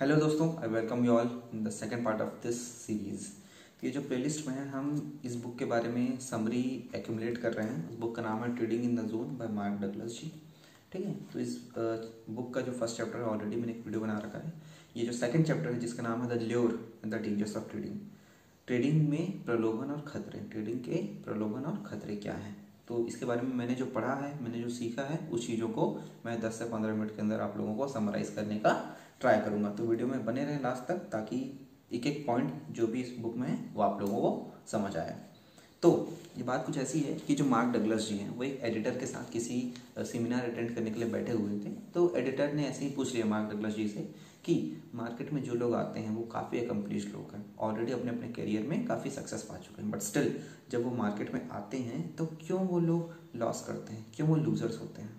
Hello दोस्तों I welcome you all in the second part of this series ये जो playlist में है, हम इस बुक के बारे में समरी एक्यूमुलेट कर रहे हैं। उस बुक का नाम है trading in the zone by Mark Douglas ji. ठीक है? तो इस बुक का जो फ़र्स्ट चैप्टर है ऑलरेडी मैंने एक वीडियो बना रखा है। ये जो सेकंड चैप्टर है, जिसका नाम है the lure the dangers of trading trading में प्रलोभन और खतरे। ट्रेडिंग के प्रलोभन और खतरे क्या हैं? तो इसके बारे में मैंने जो पढ़ा है, मैंने जो सीखा है, उस चीज़ों को मैं 10 से 15 मिनट के अंदर आप लोगों को समराइज़ करने का ट्राई करूँगा। तो वीडियो में बने रहें लास्ट तक ताकि एक एक पॉइंट जो भी इस बुक में है, वो आप लोगों को समझ आए। तो ये बात कुछ ऐसी है कि जो मार्क डगलस जी हैं, वो एक एडिटर के साथ किसी सेमिनार अटेंड करने के लिए बैठे हुए थे। तो एडिटर ने ऐसे ही पूछ लिया मार्क डगलस जी से कि मार्केट में जो लोग आते हैं, वो काफ़ी अकम्पलिश लोग हैं। ऑलरेडी अपने अपने करियर में काफ़ी सक्सेस पा चुके हैं। बट स्टिल जब वो मार्केट में आते हैं तो क्यों वो लोग लॉस करते हैं? क्यों वो लूजर्स होते हैं?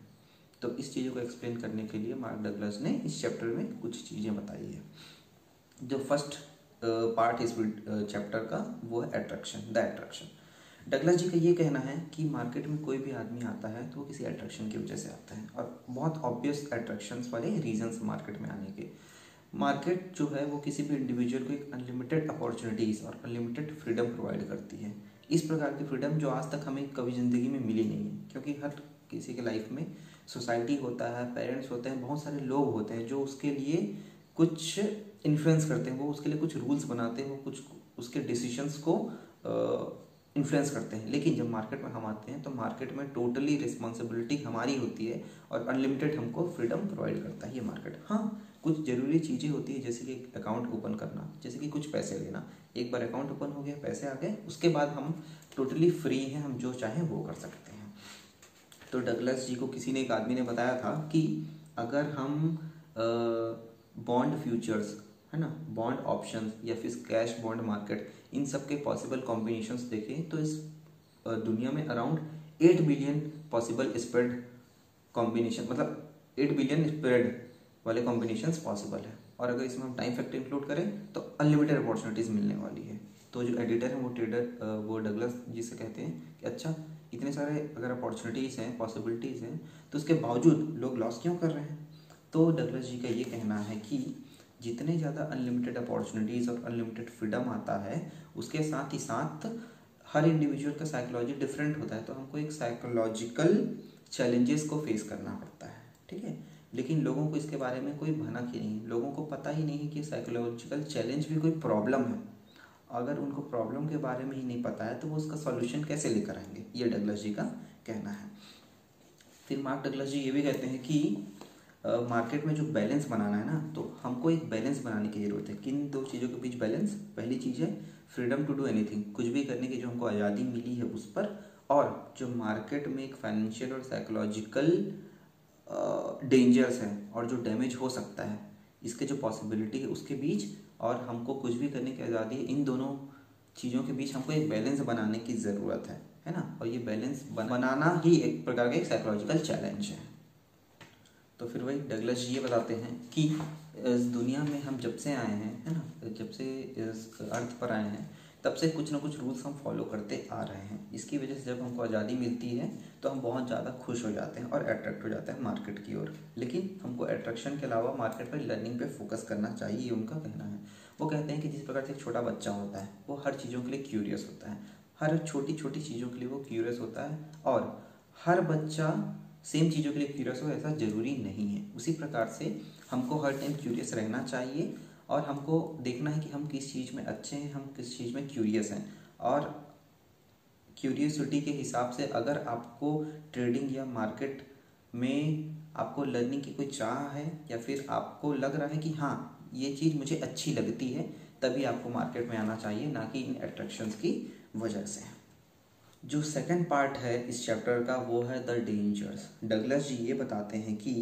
तो इस चीज़ों को एक्सप्लेन करने के लिए मार्क डगलस ने इस चैप्टर में कुछ चीज़ें बताई है। जो फ़र्स्ट पार्ट इस चैप्टर का वो है attraction the attraction Douglas ji का ये कहना है कि मार्केट में कोई भी आदमी आता है तो वो किसी अट्रैक्शन की वजह से आता है और बहुत ऑब्वियस अट्रैक्शंस वाले रीजंस मार्केट में आने के। मार्केट जो है वो किसी भी इंडिविजुअल को एक अनलिमिटेड अपॉर्चुनिटीज़ और अनलिमिटेड फ्रीडम प्रोवाइड करती है। इस प्रकार की फ्रीडम जो आज तक हमें कभी ज़िंदगी में मिली नहीं है, क्योंकि हर किसी के लाइफ में सोसाइटी होता है, पेरेंट्स होते हैं, बहुत सारे लोग होते हैं जो उसके लिए कुछ इन्फ्लुएंस करते हैं, वो उसके लिए कुछ रूल्स बनाते हैं, वो कुछ उसके डिसीशंस को इन्फ्लुएंस करते हैं। लेकिन जब मार्केट में हम आते हैं तो मार्केट में टोटली रिस्पॉन्सिबिलिटी हमारी होती है और अनलिमिटेड हमको फ्रीडम प्रोवाइड करता है ये मार्केट हाँ कुछ ज़रूरी चीज़ें होती है, जैसे कि अकाउंट ओपन करना, जैसे कि कुछ पैसे लेना। एक बार अकाउंट ओपन हो गया, पैसे आ गए, उसके बाद हम टोटली फ्री हैं, हम जो चाहें वो कर सकते हैं। तो डगलस जी को किसी ने, एक आदमी ने बताया था कि अगर हम बॉन्ड फ्यूचर्स है ना बॉन्ड ऑप्शन या फिर कैश बॉन्ड मार्केट इन सब के पॉसिबल कॉम्बिनेशन देखें तो इस दुनिया में around eight billion possible spread combination मतलब एट बिलियन स्प्रेड वाले कॉम्बिनेशन पॉसिबल है। और अगर इसमें हम टाइम फैक्टर इंक्लूड करें तो अनलिमिटेड अपॉर्चुनिटीज़ मिलने वाली है। तो जो एडिटर है, वो ट्रेडर वो डगलस जिसे कहते हैं कि अच्छा इतने सारे अगर अपॉर्चुनिटीज़ हैं पॉसिबिलिटीज़ हैं तो उसके बावजूद लोग लॉस क्यों कर रहे हैं? तो डगलस जी का ये कहना है कि जितने ज़्यादा अनलिमिटेड अपॉर्चुनिटीज़ और अनलिमिटेड फ्रीडम आता है, उसके साथ ही साथ हर इंडिविजुअल का साइकोलॉजी डिफरेंट होता है तो हमको एक साइकोलॉजिकल चैलेंजेस को फेस करना पड़ता है, ठीक है? लेकिन लोगों को इसके बारे में कोई भनक ही नहीं लोगों को पता ही नहीं कि साइकोलॉजिकल चैलेंज भी कोई प्रॉब्लम है। अगर उनको प्रॉब्लम के बारे में ही नहीं पता है तो वो उसका सॉल्यूशन कैसे लेकर आएँगे? ये डगलस जी का कहना है। फिर मार्क डगलस जी ये भी कहते हैं कि मार्केट में जो बैलेंस बनाना है ना तो हमको एक बैलेंस बनाने की ज़रूरत है। किन दो चीज़ों के बीच बैलेंस पहली चीज़ है फ्रीडम टू डू एनीथिंग कुछ भी करने की जो हमको आज़ादी मिली है उस पर, और जो मार्केट में एक फाइनेंशियल और साइकोलॉजिकल डेंजर्स है, और जो डैमेज हो सकता है इसके जो पॉसिबिलिटी है, उसके बीच और हमको कुछ भी करने की आज़ादी है, इन दोनों चीज़ों के बीच हमको एक बैलेंस बनाने की ज़रूरत है है ना? और ये बैलेंस बनाना ही एक प्रकार का एक साइकोलॉजिकल चैलेंज है। तो फिर वही डगलस ये बताते हैं कि, इस दुनिया में हम जब से आए हैं, है ना? जब से इस अर्थ पर आए हैं तब से कुछ ना कुछ रूल्स हम फॉलो करते आ रहे हैं। इसकी वजह से जब हमको आज़ादी मिलती है तो हम बहुत ज़्यादा खुश हो जाते हैं और अट्रैक्ट हो जाते हैं मार्केट की ओर। लेकिन हमको अट्रैक्शन के अलावा मार्केट पर लर्निंग पे फोकस करना चाहिए, ये उनका कहना है। वो कहते हैं कि जिस प्रकार से एक छोटा बच्चा होता है, वो हर चीज़ों के लिए क्यूरियस होता है। हर छोटी छोटी चीज़ों के लिए वो क्यूरियस होता है और हर बच्चा सेम चीज़ों के लिए क्यूरियस हो, ऐसा ज़रूरी नहीं है। उसी प्रकार से हमको हर टाइम क्यूरियस रहना चाहिए और हमको देखना है कि हम किस चीज़ में अच्छे हैं, हम किस चीज़ में क्यूरियस हैं। और क्यूरियसिटी के हिसाब से अगर आपको ट्रेडिंग या मार्केट में आपको लर्निंग की कोई चाह है या फिर आपको लग रहा है कि हाँ ये चीज़ मुझे अच्छी लगती है, तभी आपको मार्केट में आना चाहिए, ना कि इन अट्रैक्शंस की वजह से। जो सेकंड पार्ट है इस चैप्टर का, वो है द डेंजर्स डगलस जी ये बताते हैं कि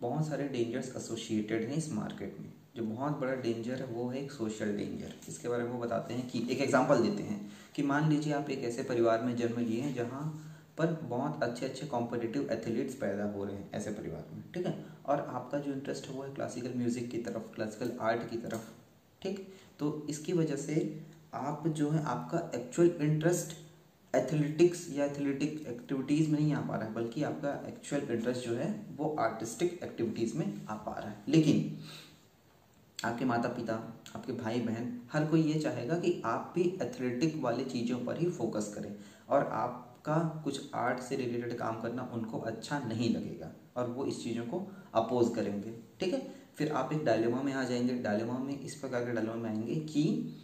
बहुत सारे डेंजर्स एसोसिएटेड हैं इस मार्केट में। जो बहुत बड़ा डेंजर है, वो है एक सोशल डेंजर इसके बारे में वो बताते हैं कि, एक एग्जांपल देते हैं कि मान लीजिए आप एक ऐसे परिवार में जन्म लिए हैं, जहाँ पर बहुत अच्छे अच्छे कॉम्पिटिटिव एथलीट्स पैदा हो रहे हैं ऐसे परिवार में, ठीक है? और आपका जो इंटरेस्ट है, वो है क्लासिकल म्यूज़िक की तरफ़ क्लासिकल आर्ट की तरफ़, ठीक? तो इसकी वजह से आप जो है, आपका एक्चुअल इंटरेस्ट एथलेटिक्स या एथलेटिक एक्टिविटीज़ में नहीं आ पा रहा है, बल्कि आपका एक्चुअल इंटरेस्ट जो है, वो आर्टिस्टिक एक्टिविटीज़ में आ पा रहा है. लेकिन आपके माता पिता आपके भाई बहन हर कोई ये चाहेगा कि आप भी एथलेटिक वाले चीज़ों पर ही फोकस करें और आपका कुछ आर्ट से रिलेटेड काम करना उनको अच्छा नहीं लगेगा और वो इस चीज़ों को अपोज करेंगे। ठीक है? फिर आप एक डायलेमा में आ जाएँगे। डायलेमा में इस प्रकार के डायलेमा में आएँगे कि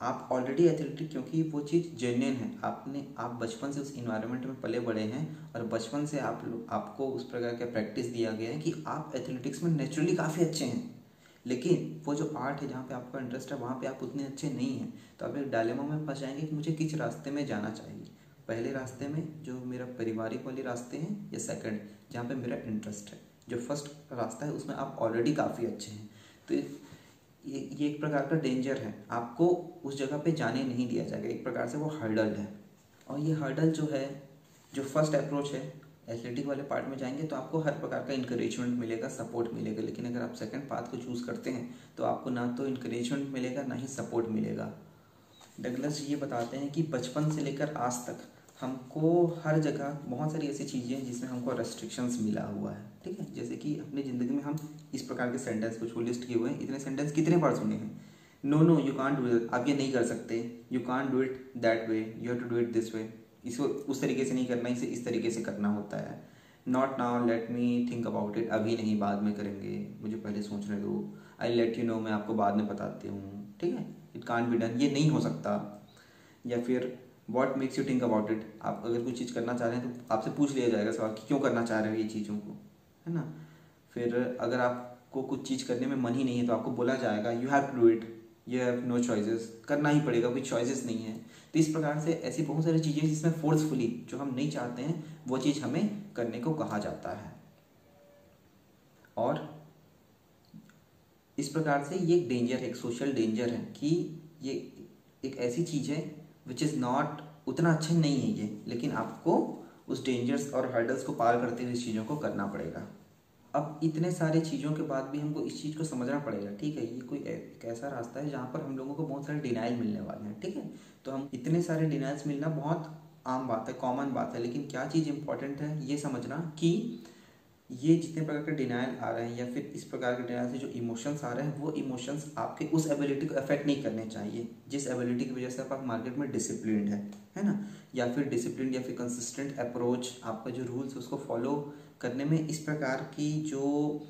आप ऑलरेडी एथलेटिक क्योंकि वो चीज़ जेन्यन है। आपने, आप बचपन से उस इन्वायरमेंट में पले बड़े हैं और बचपन से आप लोग आपको उस प्रकार का प्रैक्टिस दिया गया है कि आप एथलेटिक्स में नेचुरली काफ़ी अच्छे हैं। लेकिन वो जो आर्ट है जहाँ पे आपका इंटरेस्ट है, वहाँ पे आप उतने अच्छे नहीं हैं। तो आप एक डायलेमा में फंस जाएँगे कि मुझे किस रास्ते में जाना चाहिए। पहले रास्ते में जो मेरा पारिवारिक वाले रास्ते हैं या सेकंड जहाँ पे मेरा इंटरेस्ट है। जो फ़र्स्ट रास्ता है, उसमें आप ऑलरेडी काफ़ी अच्छे हैं। तो ये ये एक प्रकार का डेंजर है। आपको उस जगह पे जाने नहीं दिया जाएगा। एक प्रकार से वो हर्डल है। और ये हर्डल जो है, जो फ़र्स्ट अप्रोच है एथलेटिक वाले पार्ट में जाएँगे तो आपको हर प्रकार का इंकरेजमेंट मिलेगा सपोर्ट मिलेगा। लेकिन अगर आप सेकंड पाथ को चूज़ करते हैं तो आपको ना तो इंकरेजमेंट मिलेगा, ना ही सपोर्ट मिलेगा। डगलस ये बताते हैं कि बचपन से लेकर आज तक हमको हर जगह बहुत सारी ऐसी चीज़ें हैं जिसमें हमको रेस्ट्रिक्शंस मिला हुआ है, ठीक है? जैसे कि अपनी ज़िंदगी में हम इस प्रकार के सेंटेंस कुछ लिस्ट किए हुए हैं। इतने सेंटेंस कितने बार सुने हैं? No no you can't do आप ये नहीं कर सकते। You can't do it that way you have to do it this way इसको उस तरीके से नहीं करना, इसे इस तरीके से करना होता है। Not now let me think about it अभी नहीं, बाद में करेंगे। मुझे पहले सोचने दो आई लेट यू नो मैं आपको बाद में बताती हूँ। ठीक है? इट कान बी डन ये नहीं हो सकता। या फिर what makes you think about it आप अगर कोई चीज़ करना चाह रहे हैं तो आपसे पूछ लिया जाएगा सवाल कि क्यों करना चाह रहे हो ये चीज़ों को? है ना? फिर अगर आपको कुछ चीज़ करने में मन ही नहीं है तो आपको बोला जाएगा you have to do it you have no choices करना ही पड़ेगा, कोई चॉइसेस नहीं है। तो इस प्रकार से ऐसी बहुत सारी चीज़ें जिसमें फोर्सफुली जो हम नहीं चाहते हैं, वो चीज़ हमें करने को कहा जाता है। और इस प्रकार से ये एक डेंजर है एक सोशल डेंजर है कि ये एक ऐसी चीज़ है विच इज़ नॉट उतना अच्छा नहीं है ये, लेकिन आपको उस डेंजर्स और हर्डल्स को पार करते हुए इस चीज़ों को करना पड़ेगा। अब इतने सारे चीज़ों के बाद भी हमको इस चीज़ को समझना पड़ेगा, ठीक है? ये कोई एक ऐसा रास्ता है जहाँ पर हम लोगों को बहुत सारे डिनाइल मिलने वाले हैं, ठीक है? तो हम इतने सारे डिनाइल्स मिलना बहुत आम बात है कॉमन बात है, लेकिन क्या चीज़ इंपॉर्टेंट है ये समझना कि ये जितने प्रकार के डिनाइल आ रहे हैं या फिर इस प्रकार के डिनाइल से जो इमोशंस आ रहे हैं, वो इमोशंस आपके उस एबिलिटी को अफेक्ट नहीं करने चाहिए। जिस एबिलिटी की वजह से आप मार्केट में डिसिप्लिन है है ना? या फिर डिसिप्लिन या फिर कंसिस्टेंट अप्रोच आपका जो रूल्स है उसको फॉलो करने में इस प्रकार की जो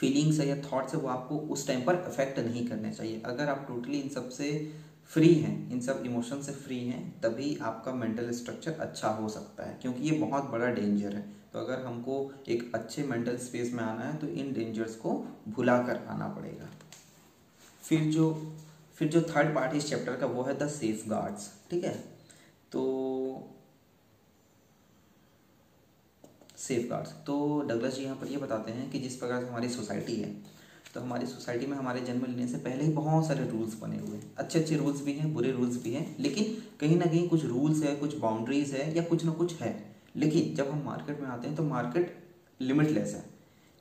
फीलिंग्स है या थाट्स है, वो आपको उस टाइम पर अफेक्ट नहीं करने चाहिए। अगर आप टोटली इन सबसे फ्री हैं, इन सब इमोशन से फ्री हैं, तभी आपका मेंटल स्ट्रक्चर अच्छा हो सकता है, क्योंकि ये बहुत बड़ा डेंजर है। तो अगर हमको एक अच्छे मेंटल स्पेस में आना है तो इन डेंजर्स को भुला कर आना पड़ेगा। फिर जो फिर जो थर्ड पार्ट इस चैप्टर का, वो है द सेफ़ गार्ड्स ठीक है? तो सेफ़ गार्ड्स तो डगलस जी यहाँ पर ये बताते हैं कि जिस प्रकार से हमारी सोसाइटी है तो हमारी सोसाइटी में हमारे जन्म लेने से पहले ही बहुत सारे रूल्स बने हुए हैं। अच्छे अच्छे रूल्स भी हैं, बुरे रूल्स भी हैं, लेकिन कहीं ना कहीं कुछ रूल्स है, कुछ बाउंड्रीज है, या कुछ ना कुछ है। लेकिन जब हम मार्केट में आते हैं तो मार्केट लिमिटलेस है।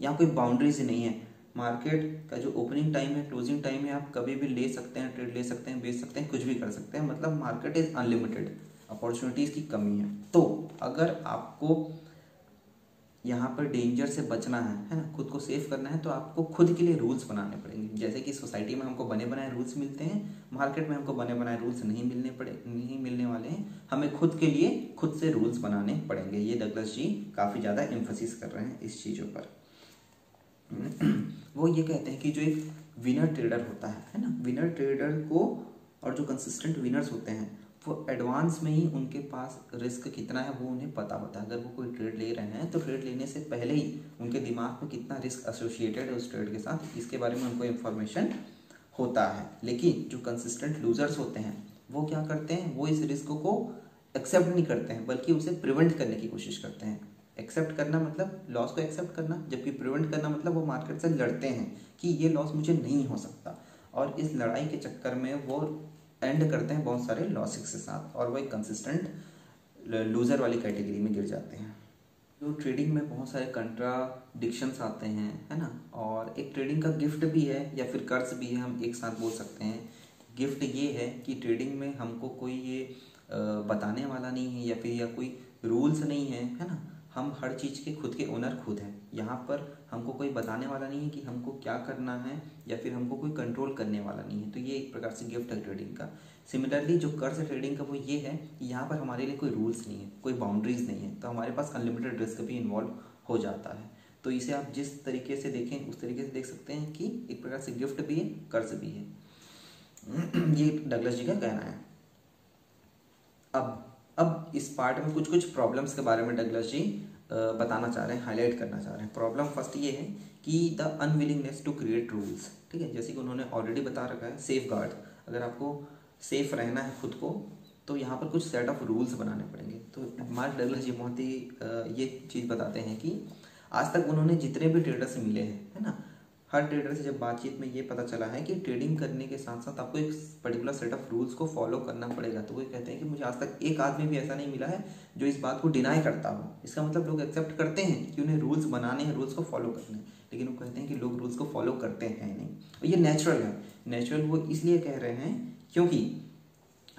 यहाँ कोई बाउंड्रीज नहीं है। मार्केट का जो ओपनिंग टाइम है क्लोजिंग टाइम है, आप कभी भी ले सकते हैं ट्रेड ले सकते हैं, बेच सकते हैं, कुछ भी कर सकते हैं। मतलब मार्केट इज़ अनलिमिटेड अपॉर्चुनिटीज़ की कमी है। तो अगर आपको यहाँ पर डेंजर से बचना है है ना? खुद को सेफ़ करना है तो आपको खुद के लिए रूल्स बनाने पड़ेंगे। जैसे कि सोसाइटी में हमको बने बनाए रूल्स मिलते हैं मार्केट में हमको बने बनाए रूल्स नहीं मिलने पड़े, नहीं मिलने वाले हैं। हमें खुद के लिए खुद से रूल्स बनाने पड़ेंगे। ये डगलस जी काफ़ी ज़्यादा एम्फोसिस कर रहे हैं इस चीज़ों पर। वो ये कहते हैं कि जो एक विनर ट्रेडर होता है है ना? विनर ट्रेडर को और जो कंसिस्टेंट विनर्स होते हैं वो एडवांस में ही उनके पास रिस्क कितना है वो उन्हें पता होता है। अगर वो कोई ट्रेड ले रहे हैं तो ट्रेड लेने से पहले ही उनके दिमाग में कितना रिस्क एसोसिएटेड है उस ट्रेड के साथ, इसके बारे में उनको इन्फॉर्मेशन होता है। लेकिन जो कंसिस्टेंट लूजर्स होते हैं, वो क्या करते हैं? वो इस रिस्क को एक्सेप्ट नहीं करते हैं, बल्कि उसे प्रिवेंट करने की कोशिश करते हैं। एक्सेप्ट करना मतलब लॉस को एक्सेप्ट करना, जबकि प्रिवेंट करना मतलब वो मार्केट से लड़ते हैं कि ये लॉस मुझे नहीं हो सकता। और इस लड़ाई के चक्कर में वो एंड करते हैं बहुत सारे लॉसिक्स के साथ और वो एक कंसिस्टेंट लूज़र वाली कैटेगरी में गिर जाते हैं। जो ट्रेडिंग में बहुत सारे कंट्राडिक्शंस आते हैं, है ना? और एक ट्रेडिंग का गिफ्ट भी है या फिर कर्ज भी है, हम एक साथ बोल सकते हैं। गिफ्ट ये है कि ट्रेडिंग में हमको कोई ये बताने वाला नहीं है या फिर या कोई रूल्स नहीं है है ना? हम हर चीज़ के खुद के ओनर खुद हैं। यहाँ पर हमको कोई बताने वाला नहीं है कि हमको क्या करना है या फिर हमको कोई कंट्रोल करने वाला नहीं है। तो ये एक प्रकार से गिफ्ट है ट्रेडिंग का। सिमिलरली जो कर्ज है ट्रेडिंग का वो ये है कि यहाँ पर हमारे लिए कोई रूल्स नहीं है, कोई बाउंड्रीज नहीं है। तो हमारे पास अनलिमिटेड रिस्क भी इन्वॉल्व हो जाता है। तो इसे आप जिस तरीके से देखें, उस तरीके से देख सकते हैं कि एक प्रकार से गिफ्ट भी है कर्ज भी है। ये डगलस जी का कहना है। अब अब इस पार्ट में कुछ कुछ प्रॉब्लम्स के बारे में डगलस जी बताना चाह रहे हैं हाईलाइट करना चाह रहे हैं। प्रॉब्लम फ़र्स्ट ये है कि the unwillingness to create rules ठीक है? जैसे कि उन्होंने ऑलरेडी बता रखा है सेफ़ गार्ड अगर आपको सेफ़ रहना है खुद को तो यहाँ पर कुछ सेट ऑफ़ रूल्स बनाने पड़ेंगे। तो मार्क डगलस जी बहुत ही ये चीज़ बताते हैं कि आज तक उन्होंने जितने भी ट्रेडर्स मिले हैं, है ना? हर ट्रेडर से जब बातचीत में ये पता चला है कि ट्रेडिंग करने के साथ साथ आपको एक पर्टिकुलर सेट ऑफ़ रूल्स को फॉलो करना पड़ेगा तो वो कहते हैं कि मुझे आज तक एक आदमी भी ऐसा नहीं मिला है जो इस बात को डिनाई करता हो। इसका मतलब लोग एक्सेप्ट करते हैं कि उन्हें रूल्स बनाने हैं रूल्स को फॉलो करने हैं, लेकिन वो कहते हैं कि लोग रूल्स को फॉलो करते हैं नहीं। और ये नेचुरल है। नेचुरल वो इसलिए कह रहे हैं क्योंकि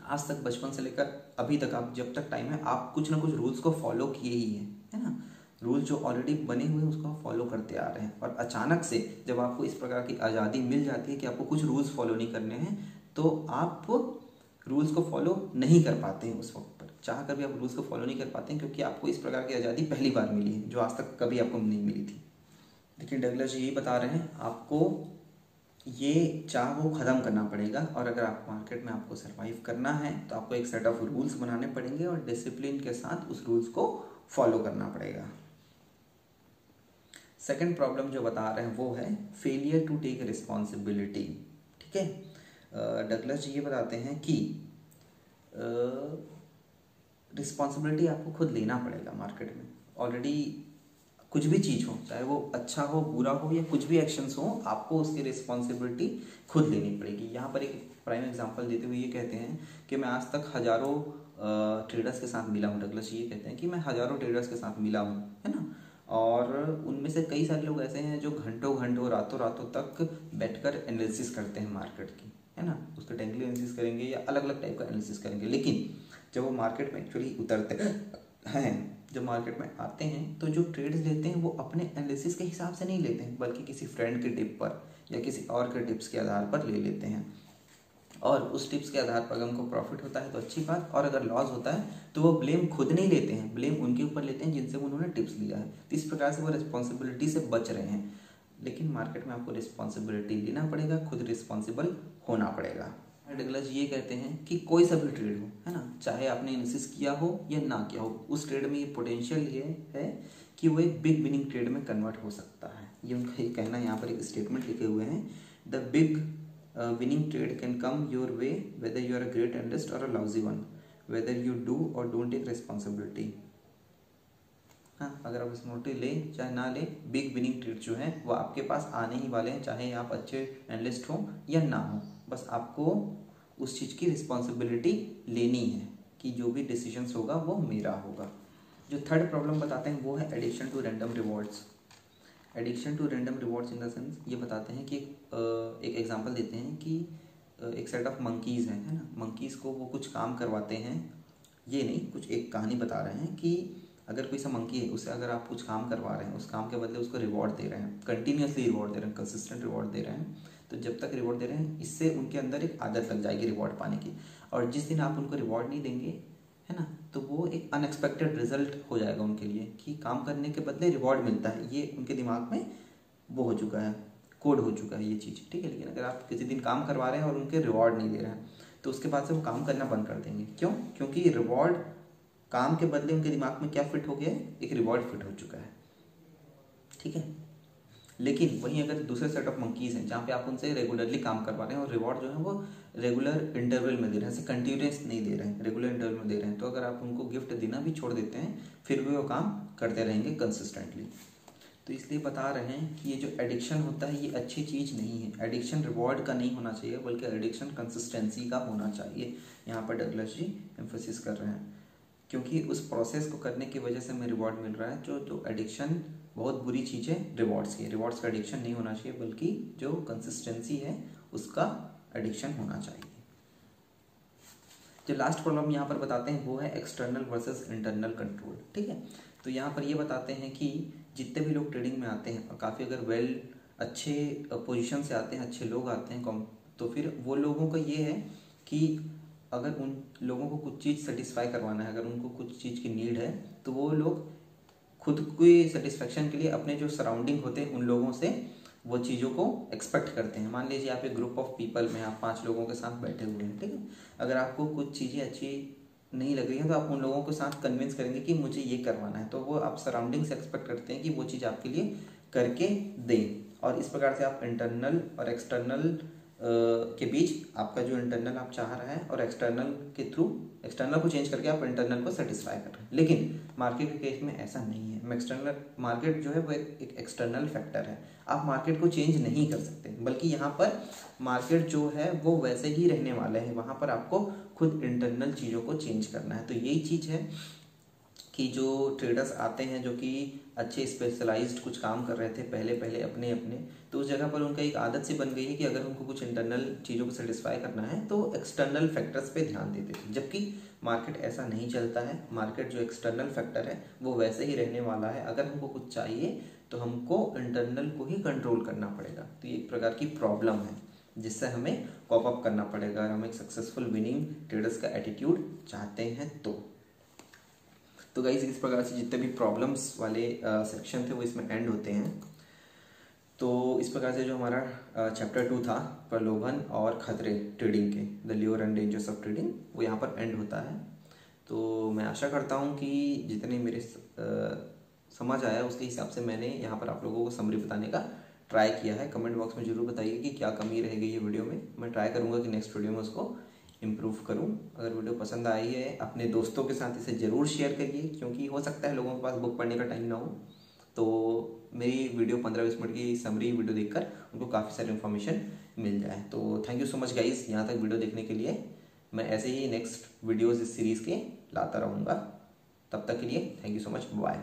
आज तक बचपन से लेकर अभी तक आप, जब तक टाइम है, आप कुछ ना कुछ रूल्स को फॉलो किए ही हैं, है ना? रूल जो ऑलरेडी बने हुए हैं, उसको फॉलो करते आ रहे हैं। और अचानक से जब आपको इस प्रकार की आज़ादी मिल जाती है कि आपको कुछ रूल्स फॉलो नहीं करने हैं तो आप रूल्स को फॉलो नहीं कर पाते हैं उस वक्त पर। चाह कर भी आप रूल्स को फॉलो नहीं कर पाते हैं, क्योंकि आपको इस प्रकार की आज़ादी पहली बार मिली है, जो आज तक कभी आपको नहीं मिली थी। देखिए जी यही बता रहे हैं, आपको ये चाह वो ख़त्म करना पड़ेगा, और अगर आप मार्केट में आपको सर्वाइव करना है तो आपको एक सेट ऑफ़ रूल्स बनाने पड़ेंगे, और डिसिप्लिन के साथ उस रूल्स को फॉलो करना पड़ेगा। सेकेंड प्रॉब्लम जो बता रहे हैं वो है फेलियर टू टेक रिस्पॉन्सिबिलिटी ठीक है? डगलस जी ये बताते हैं कि रिस्पॉन्सिबिलिटी आपको खुद लेना पड़ेगा मार्केट में। ऑलरेडी कुछ भी चीज़ हो, चाहे वो अच्छा हो, बुरा हो, या कुछ भी एक्शंस हो, आपको उसकी रिस्पॉन्सिबिलिटी खुद लेनी पड़ेगी। यहाँ पर एक प्राइम एग्जांपल देते हुए ये कहते हैं कि मैं आज तक हज़ारों ट्रेडर्स के साथ मिला हूँ। डगलस ये कहते हैं कि मैं हज़ारों ट्रेडर्स के साथ मिला हूँ, है ना? और उनमें से कई सारे लोग ऐसे हैं जो घंटों घंटों, रातों रातों तक बैठकर एनालिसिस करते हैं मार्केट की, है ना? उसका टेक्निकल एनालिसिस करेंगे या अलग अलग टाइप का एनालिसिस करेंगे। लेकिन जब वो मार्केट में एक्चुअली उतरते हैं, जब मार्केट में आते हैं तो जो ट्रेड्स लेते हैं वो अपने एनालिसिस के हिसाब से नहीं लेते हैं, बल्कि किसी फ्रेंड के टिप पर या किसी और के टिप्स के आधार पर ले लेते हैं। और उस टिप्स के आधार पर अगर उनको प्रॉफिट होता है तो अच्छी बात, और अगर लॉस होता है तो वो ब्लेम खुद नहीं लेते हैं ब्लेम उनके ऊपर लेते हैं जिनसे उन्होंने टिप्स लिया है। तो इस प्रकार से वो रिस्पॉन्सिबिलिटी से बच रहे हैं। लेकिन मार्केट में आपको रिस्पॉन्सिबिलिटी लेना पड़ेगा, खुद रिस्पॉन्सिबल होना पड़ेगा। डगलस ये कहते हैं कि कोई सा भी ट्रेड हो, है ना? चाहे आपने इनिसिस किया हो या ना किया हो, उस ट्रेड में ये पोटेंशियल ये है कि वो एक बिग विनिंग ट्रेड में कन्वर्ट हो सकता है। ये उनका ये कहना यहाँ पर एक स्टेटमेंट लिखे हुए हैं। The big uh, winning trade can come your way whether you are a great analyst or a lousy one whether you do or don't take responsibility. हाँ अगर आप नोटिस लें चाहे ना लें बिग विनिंग ट्रेड जो है वो आपके पास आने ही वाले हैं चाहे आप अच्छे एनालिस्ट हो या ना हो बस आपको उस चीज़ की रिस्पॉन्सिबिलिटी लेनी है कि जो भी डिसीजंस होगा वो मेरा होगा। जो थर्ड प्रॉब्लम बताते हैं वो है addiction to random rewards addiction to random rewards in the sense ये बताते हैं कि एक एग्जांपल देते हैं कि एक सेट ऑफ़ मंकीज़ हैं, है ना? मंकीज़ को वो कुछ काम करवाते हैं। ये नहीं, कुछ एक कहानी बता रहे हैं कि अगर कोई सा मंकी है, उसे अगर आप कुछ काम करवा रहे हैं, उस काम के बदले उसको रिवॉर्ड दे रहे हैं कंटिन्यूसली रिवॉर्ड दे रहे हैं कंसिस्टेंट रिवॉर्ड दे रहे हैं तो जब तक रिवॉर्ड दे रहे हैं, इससे उनके अंदर एक आदत लग जाएगी रिवॉर्ड पाने की। और जिस दिन आप उनको रिवॉर्ड नहीं देंगे है ना? तो वो एक अनएक्सपेक्टेड रिज़ल्ट हो जाएगा उनके लिए कि काम करने के बदले रिवॉर्ड मिलता है। ये उनके दिमाग में वो हो चुका है कोड हो चुका है ये चीज़। ठीक है, लेकिन अगर आप किसी दिन काम करवा रहे हैं और उनके रिवॉर्ड नहीं दे रहे हैं तो उसके बाद से वो काम करना बंद कर देंगे। क्यों? क्योंकि रिवॉर्ड काम के बदले उनके दिमाग में क्या फिट हो गया है? एक रिवॉर्ड फिट हो चुका है। ठीक है? लेकिन वहीं अगर दूसरे सेट ऑफ़ मंकीज हैं, जहाँ पे आप उनसे रेगुलरली काम करवा रहे हैं और रिवॉर्ड जो है वो रेगुलर इंटरवल में दे रहे हैं, ऐसे कंटिन्यूस नहीं दे रहे हैं रेगुलर इंटरवल में दे रहे हैं। तो अगर आप उनको गिफ्ट देना भी छोड़ देते हैं, फिर भी वो काम करते रहेंगे कंसिस्टेंटली तो इसलिए बता रहे हैं कि ये जो एडिक्शन होता है, ये अच्छी चीज़ नहीं है। एडिक्शन रिवॉर्ड का नहीं होना चाहिए, बल्कि एडिक्शन कंसिस्टेंसी का होना चाहिए। यहाँ पर डगलस जी एम्फोसिस कर रहे हैं, क्योंकि उस प्रोसेस को करने की वजह से हमें रिवॉर्ड मिल रहा है, जो जो एडिक्शन बहुत बुरी चीज़ है रिवॉर्ड्स की रिवॉर्ड्स का एडिक्शन नहीं होना चाहिए, बल्कि जो कंसिस्टेंसी है, उसका एडिक्शन होना चाहिए। जो लास्ट प्रॉब्लम यहाँ पर बताते हैं, वो है एक्सटर्नल वर्सेस इंटरनल कंट्रोल ठीक है? तो यहाँ पर ये बताते हैं कि जितने भी लोग ट्रेडिंग में आते हैं और काफ़ी अगर वेल अच्छे पोजीशन से आते हैं, अच्छे लोग आते हैं तो फिर वो लोगों का ये है कि अगर उन लोगों को कुछ चीज़ सेटिस्फाई करवाना है, अगर उनको कुछ चीज़ की नीड है तो वो लोग खुद की सेटिस्फेक्शन के लिए अपने जो सराउंडिंग होते हैं, उन लोगों से वो चीज़ों को एक्सपेक्ट करते हैं। मान लीजिए आप एक ग्रुप ऑफ़ पीपल में आप पाँच लोगों के साथ बैठे हुए हैं, ठीक है? अगर आपको कुछ चीज़ें अच्छी नहीं लग रही है तो आप उन लोगों के साथ कन्विंस करेंगे कि मुझे ये करवाना है। तो वो आप सराउंडिंग से एक्सपेक्ट करते हैं कि वो चीज़ आपके लिए करके दें। और इस प्रकार से आप इंटरनल और एक्सटर्नल के बीच आपका जो इंटरनल आप चाह रहे हैं और एक्सटर्नल के थ्रू एक्सटर्नल को चेंज करके आप इंटरनल को सेटिस्फाई कर रहे हैं। लेकिन मार्केट के केस में ऐसा नहीं है। एक्सटर्नल मार्केट जो है वो एक, एक एक्सटर्नल फैक्टर है। आप मार्केट को चेंज नहीं कर सकते। बल्कि यहाँ पर मार्केट जो है वो वैसे ही रहने वाले हैं। वहाँ पर आपको खुद इंटरनल चीज़ों को चेंज करना है। तो यही चीज़ है कि जो ट्रेडर्स आते हैं जो कि अच्छे स्पेशलाइज्ड कुछ काम कर रहे थे पहले पहले, अपने अपने तो उस जगह पर उनका एक आदत सी बन गई है कि अगर उनको कुछ इंटरनल चीज़ों को सेटिस्फाई करना है तो एक्सटर्नल फैक्टर्स पे ध्यान देते थे जबकि मार्केट ऐसा नहीं चलता है मार्केट जो एक्सटर्नल फैक्टर है, वो वैसे ही रहने वाला है। अगर हमको कुछ चाहिए तो हमको इंटरनल को ही कंट्रोल करना पड़ेगा। तो ये एक प्रकार की प्रॉब्लम है, जिससे हमें कॉपअप करना पड़ेगा अगर हम एक सक्सेसफुल विनिंग ट्रेडर्स का एटीट्यूड चाहते हैं तो। तो गाइज़ इस प्रकार से जितने भी प्रॉब्लम्स वाले सेक्शन थे, वो इसमें एंड होते हैं। तो इस प्रकार से जो हमारा चैप्टर टू था, प्रलोभन और खतरे ट्रेडिंग के the lure and dangers of trading वो यहाँ पर एंड होता है। तो मैं आशा करता हूँ कि जितने मेरे समझ आया, उसके हिसाब से मैंने यहाँ पर आप लोगों को समरी बताने का ट्राई किया है। कमेंट बॉक्स में ज़रूर बताइए कि क्या कमी रह गई है वीडियो में। मैं ट्राई करूँगा कि नेक्स्ट वीडियो में उसको इम्प्रूव करूँ। अगर वीडियो पसंद आई है, अपने दोस्तों के साथ इसे ज़रूर शेयर करिए, क्योंकि हो सकता है लोगों के पास बुक पढ़ने का टाइम ना हो। तो मेरी वीडियो पंद्रह बीस मिनट की समरी वीडियो देखकर उनको काफ़ी सारी इन्फॉर्मेशन मिल जाए। तो thank you so much guys यहाँ तक वीडियो देखने के लिए। मैं ऐसे ही नेक्स्ट वीडियोज़ इस सीरीज़ के लाता रहूँगा। तब तक के लिए thank you so much bye